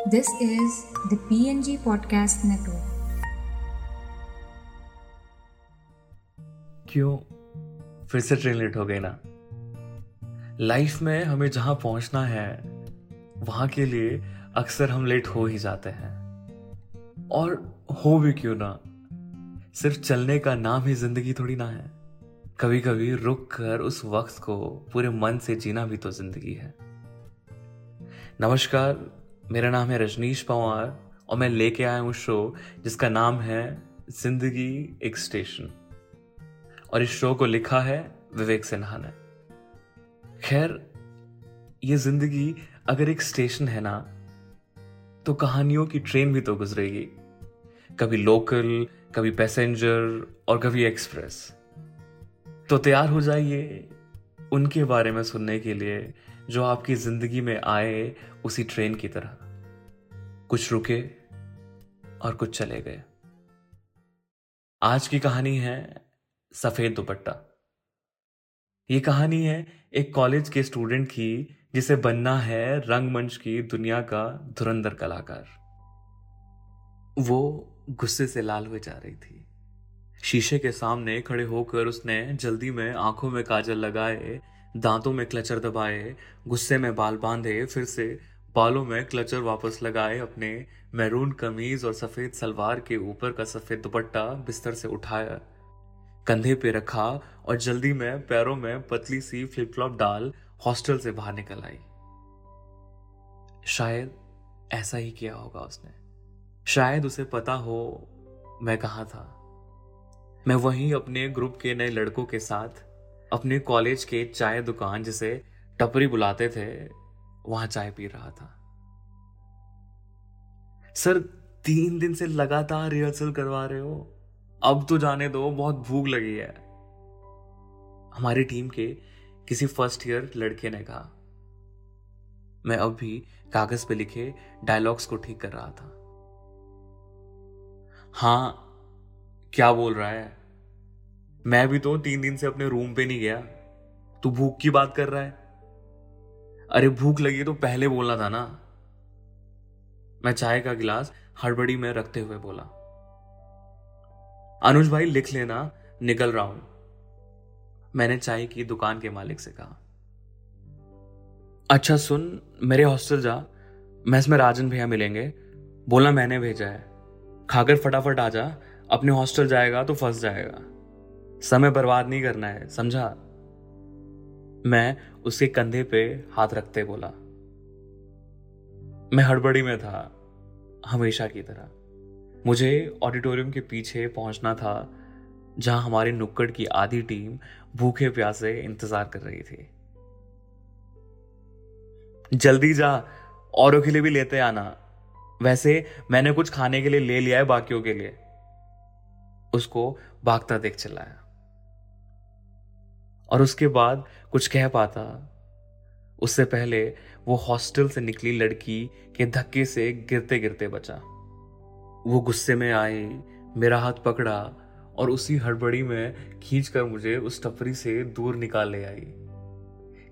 This is the PNG Podcast Network. क्यों? फिर से ट्रेन लेट हो गई ना? लाइफ में हमें जहाँ पहुँचना है, वहाँ के लिए अक्सर हम लेट हो ही जाते हैं। और हो भी क्यों ना? सिर्फ़ चलने का नाम ही ज़िंदगी थोड़ी ना है। कभी कभी रुक कर उस वक्त को पूरे मन से जीना भी तो ज़िंदगी है। नमस्कार मेरा नाम है रजनीश पवार और मैं लेके आया हूँ शो जिसका नाम है ज़िंदगी एक स्टेशन। और इस शो को लिखा है विवेक सिन्हा ने। खैर, ये ज़िंदगी अगर एक स्टेशन है ना तो कहानियों की ट्रेन भी तो गुजरेगी। कभी लोकल, कभी पैसेंजर और कभी एक्सप्रेस। तो तैयार हो जाइए उनके बारे में सुनने के लिए जो आपकी ज़िंदगी में आए उसी ट्रेन की तरह। कुछ रुके और कुछ चले गए। आज की कहानी है सफ़ेद दुपट्टा। ये कहानी है एक कॉलेज के स्टूडेंट की, जिसे बनना है रंगमंच की दुनिया का धुरंधर कलाकार। वो गुस्से से लाल हुए जा रही थी। शीशे के सामने खड़े होकर उसने जल्दी में आँखों में काजल लगाए दांतों में क्लचर दबाए, गुस्से में बाल बांधे, फिर से बालों में क्लचर वापस लगाए, अपने मैरून कमीज और सफ़ेद सलवार के ऊपर का सफ़ेद दुपट्टा बिस्तर से उठाया, कंधे पे रखा और जल्दी में पैरों में पतली सी फ्लिप फ्लॉप डाल हॉस्टल से बाहर निकल आई। शायद ऐसा ही किया होगा उसने। शायद उसे पता हो मैं कहा था। मैं वहीं अपने ग्रुप के नए लड़कों के साथ अपने कॉलेज के चाय दुकान जिसे टपरी बुलाते थे, वहाँ चाय पी रहा था। सर, तीन दिन से लगातार रिहर्सल करवा रहे हो। अब तो जाने दो, बहुत भूख लगी है। हमारी टीम के किसी फ़र्स्ट ईयर लड़के ने कहा। मैं अब भी कागज़ पे लिखे डायलॉग्स को ठीक कर रहा था। हाँ, क्या बोल रहा है? मैं भी तो तीन दिन से अपने रूम पे नहीं गया। तू भूख की बात कर रहा है? अरे भूख लगी तो पहले बोलना था ना। मैं चाय का गिलास हड़बड़ी में रखते हुए बोला। अनुज भाई, लिख लेना, निकल रहा हूँ। मैंने चाय की दुकान के मालिक से कहा। अच्छा सुन, मेरे हॉस्टल जा। मैस में राजन भैया मिलेंगे। बोला मैंने भेजा है। खाकर फटाफट आ जा। अपने हॉस्टल जाएगा तो फंस जाएगा। समय बर्बाद नहीं करना है, समझा? मैं उसके कंधे पे हाथ रखते बोला। मैं हड़बड़ी में था, हमेशा की तरह। मुझे ऑडिटोरियम के पीछे पहुँचना था, जहाँ हमारी नुक्कड़ की आधी टीम भूखे प्यासे इंतज़ार कर रही थी। जल्दी जा, औरों के लिए भी लेते आना। वैसे मैंने कुछ खाने के लिए ले लिया है बाकियों के लिए। उसको भागता देख चलाया और उसके बाद कुछ कह पाता। उससे पहले वो हॉस्टल से निकली लड़की के धक्के से गिरते गिरते बचा। वो गुस्से में आई, मेरा हाथ पकड़ा और उसी हड़बड़ी में खींचकर मुझे उस टपरी से दूर निकाल ले आई।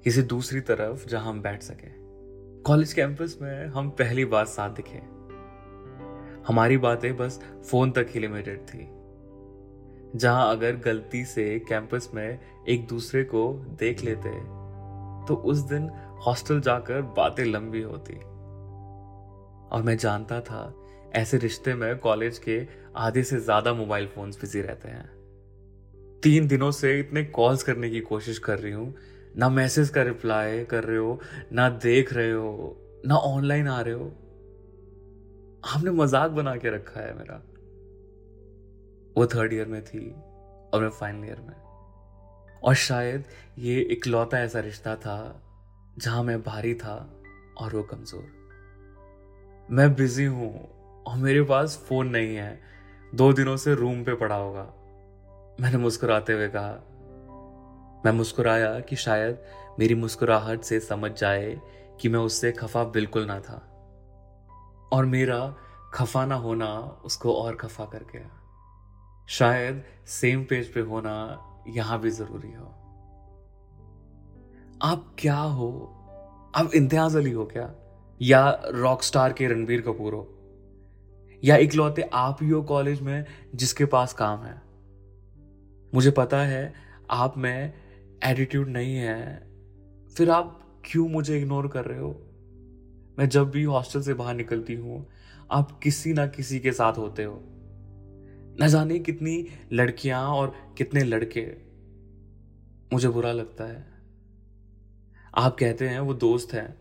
किसी दूसरी तरफ़ जहाँ हम बैठ सके। कॉलेज कैंपस में हम पहली बार साथ दिखे। हमारी बातें बस फ़ोन तक ही लिमिटेड थी। जहाँ अगर गलती से कैंपस में एक दूसरे को देख लेते तो उस दिन हॉस्टल जाकर बातें लंबी होती। और मैं जानता था, ऐसे रिश्ते में कॉलेज के आधे से ज़्यादा मोबाइल फोन्स बिज़ी रहते हैं। तीन दिनों से इतने कॉल्स करने की कोशिश कर रही हूँ, ना मैसेज का रिप्लाई कर रहे हो, ना देख रहे हो, ना ऑनलाइन आ रहे हो। हमने मज़ाक बना के रखा है मेरा। वो थर्ड ईयर में थी और मैं फाइनल ईयर में। और शायद ये इकलौता ऐसा रिश्ता था जहाँ मैं भारी था और वो कमज़ोर। मैं बिज़ी हूँ और मेरे पास फ़ोन नहीं है। दो दिनों से रूम पे पड़ा होगा। मैंने मुस्कुराते हुए कहा, मैं मुस्कुराया कि शायद मेरी मुस्कुराहट से समझ जाए कि मैं उससे खफा बिल्कुल ना था। और मेरा खफा ना होना उसको और खफा कर गया। शायद सेम पेज पे होना यहाँ भी ज़रूरी हो। आप क्या हो? आप इम्तियाज़ अली हो क्या? या रॉक स्टार के रणबीर कपूर हो? या इकलौते आप ही हो कॉलेज में जिसके पास काम है? मुझे पता है आप में एटीट्यूड नहीं है। फिर आप क्यों मुझे इग्नोर कर रहे हो? मैं जब भी हॉस्टल से बाहर निकलती हूँ, आप किसी ना किसी के साथ होते हो। न जाने कितनी लड़कियाँ और कितने लड़के। मुझे बुरा लगता है। आप कहते हैं वो दोस्त है।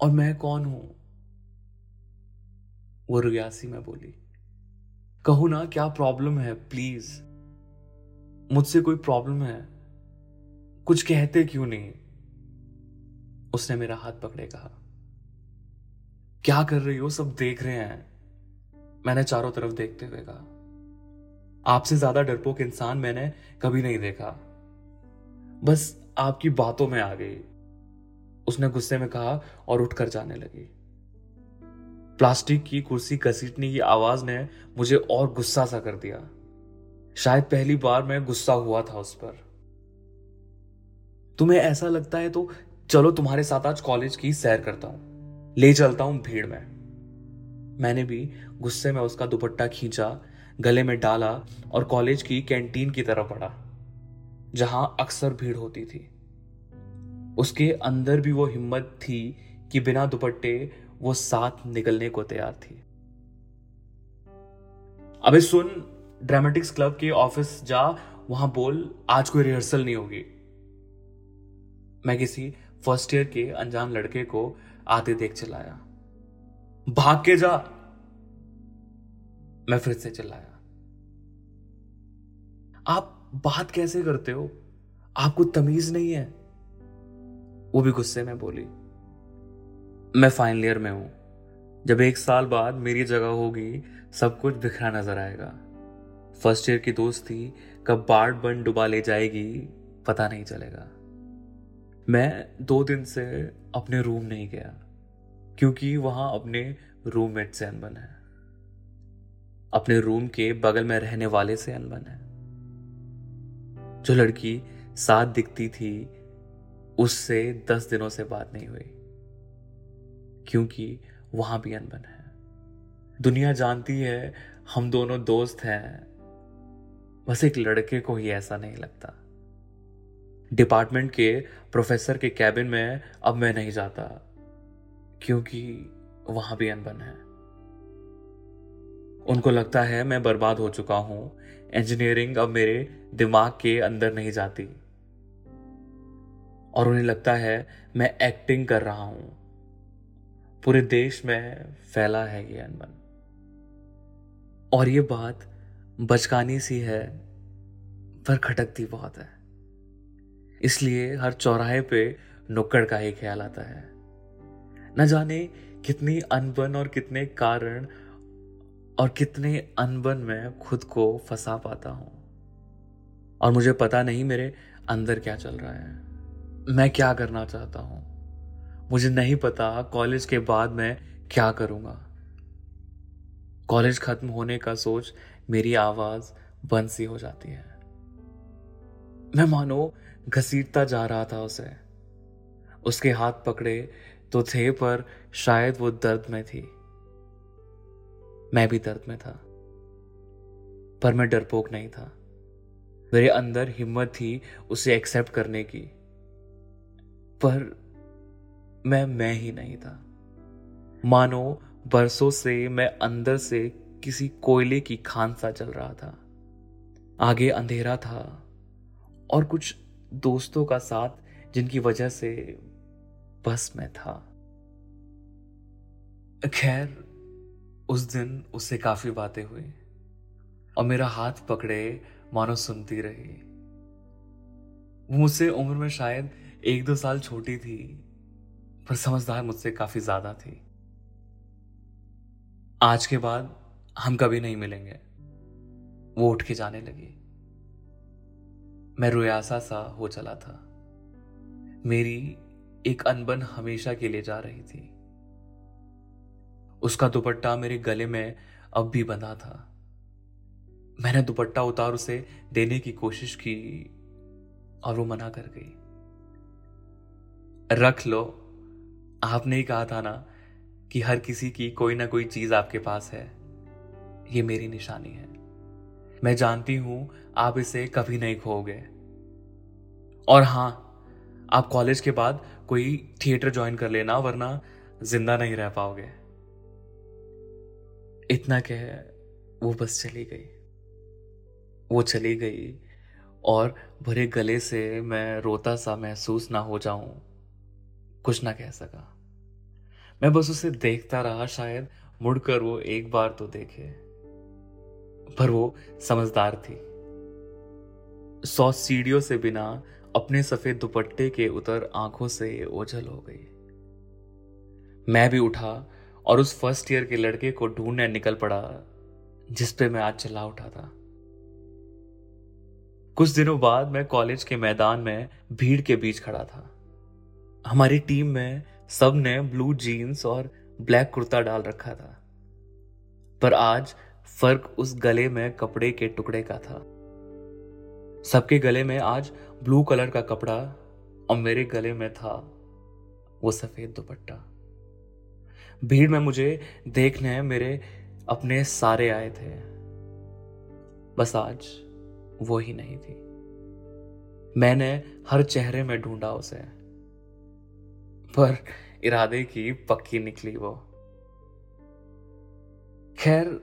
और मैं कौन हूँ? वो रियासी में बोली। कहू ना, क्या प्रॉब्लम है? प्लीज़ मुझसे कोई प्रॉब्लम है? कुछ कहते क्यों नहीं? उसने मेरा हाथ पकड़े कहा। क्या कर रही हो? सब देख रहे हैं। मैंने चारों तरफ़ देखते हुए कहा, आपसे ज़्यादा डरपोक इंसान मैंने कभी नहीं देखा। बस आपकी बातों में आ गई। उसने गुस्से में कहा और उठकर जाने लगी। प्लास्टिक की कुर्सी घसीटने की आवाज़ ने मुझे और गुस्सा सा कर दिया। शायद पहली बार मैं गुस्सा हुआ था उस पर। तुम्हें ऐसा लगता है तो चलो तुम्हारे साथ आज कॉलेज की सैर करता हूँ। ले चलता हूँ भीड़ में। मैंने भी गुस्से में उसका दुपट्टा खींचा, गले में डाला और कॉलेज की कैंटीन की तरफ़ बढ़ा, जहाँ अक्सर भीड़ होती थी। उसके अंदर भी वो हिम्मत थी कि बिना दुपट्टे वो साथ निकलने को तैयार थी। अबे सुन ड्रामेटिक्स क्लब के ऑफ़िस जा, वहाँ बोल, आज कोई रिहर्सल नहीं होगी। मैं किसी फ़र्स्ट ईयर के अनजान लड़के को आते देख चलाया भाग के जा। मैं फिर से चिल्लाया। आप बात कैसे करते हो? आपको तमीज नहीं है? वो भी गुस्से में बोली। मैं फाइनल ईयर में हूँ। जब एक साल बाद मेरी जगह होगी, सब कुछ बिखरा नज़र आएगा। फ़र्स्ट ईयर की दोस्ती कब बाढ़ बन डुबा ले जाएगी, पता नहीं चलेगा। मैं दो दिन से अपने रूम नहीं गया। क्योंकि वहाँ अपने रूममेट से अनबन है। अपने रूम के बगल में रहने वाले से अनबन है। जो लड़की साथ दिखती थी, उससे दस दिनों से बात नहीं हुई। क्योंकि वहाँ भी अनबन है। दुनिया जानती है, हम दोनों दोस्त हैं। बस एक लड़के को ही ऐसा नहीं लगता। डिपार्टमेंट के प्रोफेसर के कैबिन में अब मैं नहीं जाता। क्योंकि वहाँ भी अनबन है। उनको लगता है मैं बर्बाद हो चुका हूँ। इंजीनियरिंग अब मेरे दिमाग के अंदर नहीं जाती। और उन्हें लगता है मैं एक्टिंग कर रहा हूँ। पूरे देश में फैला है ये अनबन। और ये बात बचकानी सी है, पर खटकती बहुत है। इसलिए हर चौराहे पे नुक्कड़ का ही ख्याल आता है। न जाने कितनी अनबन और कितने कारण और कितने अनबन में खुद को फंसा पाता हूँ। और मुझे पता नहीं मेरे अंदर क्या चल रहा है। मैं क्या करना चाहता हूँ। मुझे नहीं पता कॉलेज के बाद मैं क्या करूँगा। कॉलेज खत्म होने का सोच मेरी आवाज़ बंद सी हो जाती है। मैं मानो घसीटता जा रहा था उसे। उसके हाथ पकड़े तो थे, पर शायद वो दर्द में थी। मैं भी दर्द में था, पर मैं डरपोक नहीं था। मेरे अंदर हिम्मत थी उसे एक्सेप्ट करने की, पर मैं मैं ही नहीं था। मानो, बरसों से मैं अंदर से किसी कोयले की खान सा चल रहा था। आगे अंधेरा था, और कुछ दोस्तों का साथ जिनकी वजह से बस में था। खैर, उस दिन उससे काफ़ी बातें हुई और मेरा हाथ पकड़े मानो सुनती रही। वो मुझसे उम्र में शायद एक दो साल छोटी थी, पर समझदार मुझसे काफ़ी ज़्यादा थी। आज के बाद हम कभी नहीं मिलेंगे। वो उठ के जाने लगी। मैं रोयासा सा हो चला था। मेरी एक अनबन हमेशा के लिए जा रही थी। उसका दुपट्टा मेरे गले में अब भी बंधा था। मैंने दुपट्टा उतार उसे देने की कोशिश की और वो मना कर गई। रख लो। आपने ही कहा था ना कि हर किसी की कोई ना कोई चीज़ आपके पास है। ये मेरी निशानी है। मैं जानती हूँ आप इसे कभी नहीं खोगे और हाँ आप कॉलेज के बाद कोई थिएटर ज्वाइन कर लेना, वरना ज़िंदा नहीं रह पाओगे। इतना कह, वो बस चली गई। वो चली गई और भरे गले से मैं रोता सा महसूस ना हो जाऊँ, कुछ ना कह सका। मैं बस उसे देखता रहा, शायद मुड़कर वो एक बार तो देखे। पर वो समझदार थी। सौ सीढ़ियों से बिना अपने सफ़ेद दुपट्टे के उतर आँखों से ओझल हो गई। मैं भी उठा और उस फ़र्स्ट ईयर के लड़के को ढूँढने निकल पड़ा, जिस पे मैं आज चला उठा था। कुछ दिनों बाद मैं कॉलेज के मैदान में भीड़ के बीच खड़ा था। हमारी टीम में सबने ब्लू जीन्स और ब्लैक कुर्ता डाल रखा था। पर आज फ़र्क उस गले में कपड़े के टुकड़े का था। सबके गले में आज ब्लू कलर का कपड़ा और मेरे गले में था, वो सफ़ेद दुपट्टा। भीड़ में मुझे देखने मेरे अपने सारे आए थे। बस आज वो ही नहीं थी। मैंने हर चेहरे में ढूंढा उसे, पर इरादे की पक्की निकली वो। खैर,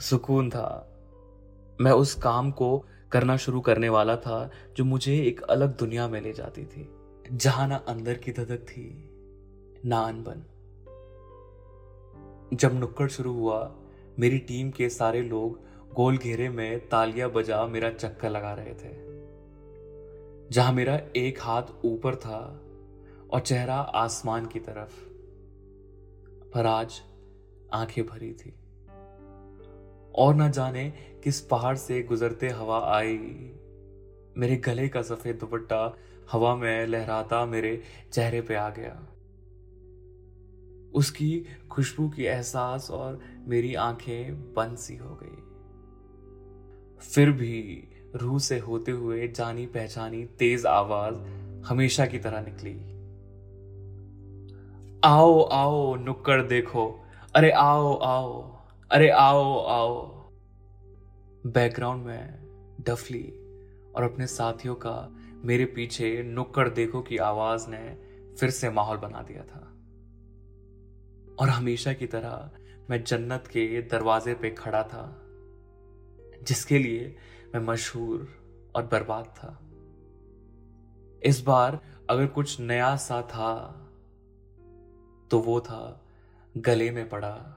सुकून था। मैं उस काम को करना शुरू करने वाला था, जो मुझे एक अलग दुनिया में ले जाती थी, जहाँ ना अंदर की धधक थी, ना अनबन। जब नुक्कड़ शुरू हुआ, मेरी टीम के सारे लोग गोल घेरे में तालियाँ बजा मेरा चक्कर लगा रहे थे, जहाँ मेरा एक हाथ ऊपर था और चेहरा आसमान की तरफ़, पर आज आँखें भरी थी। और ना जाने किस पहाड़ से गुजरते हवा आई। मेरे गले का सफ़ेद दुपट्टा हवा में लहराता मेरे चेहरे पे आ गया। उसकी खुशबू की एहसास और मेरी आँखें बंद सी हो गई। फिर भी रूह से होते हुए जानी पहचानी तेज आवाज़ हमेशा की तरह निकली। आओ आओ, नुक्कड़ देखो। अरे आओ आओ। अरे, आओ आओ। बैकग्राउंड में डफली और अपने साथियों का मेरे पीछे नुक्कड़ देखो की आवाज़ ने फिर से माहौल बना दिया था। और हमेशा की तरह मैं जन्नत के दरवाजे पे खड़ा था, जिसके लिए मैं मशहूर और बर्बाद था। इस बार अगर कुछ नया सा था तो वो था गले में पड़ा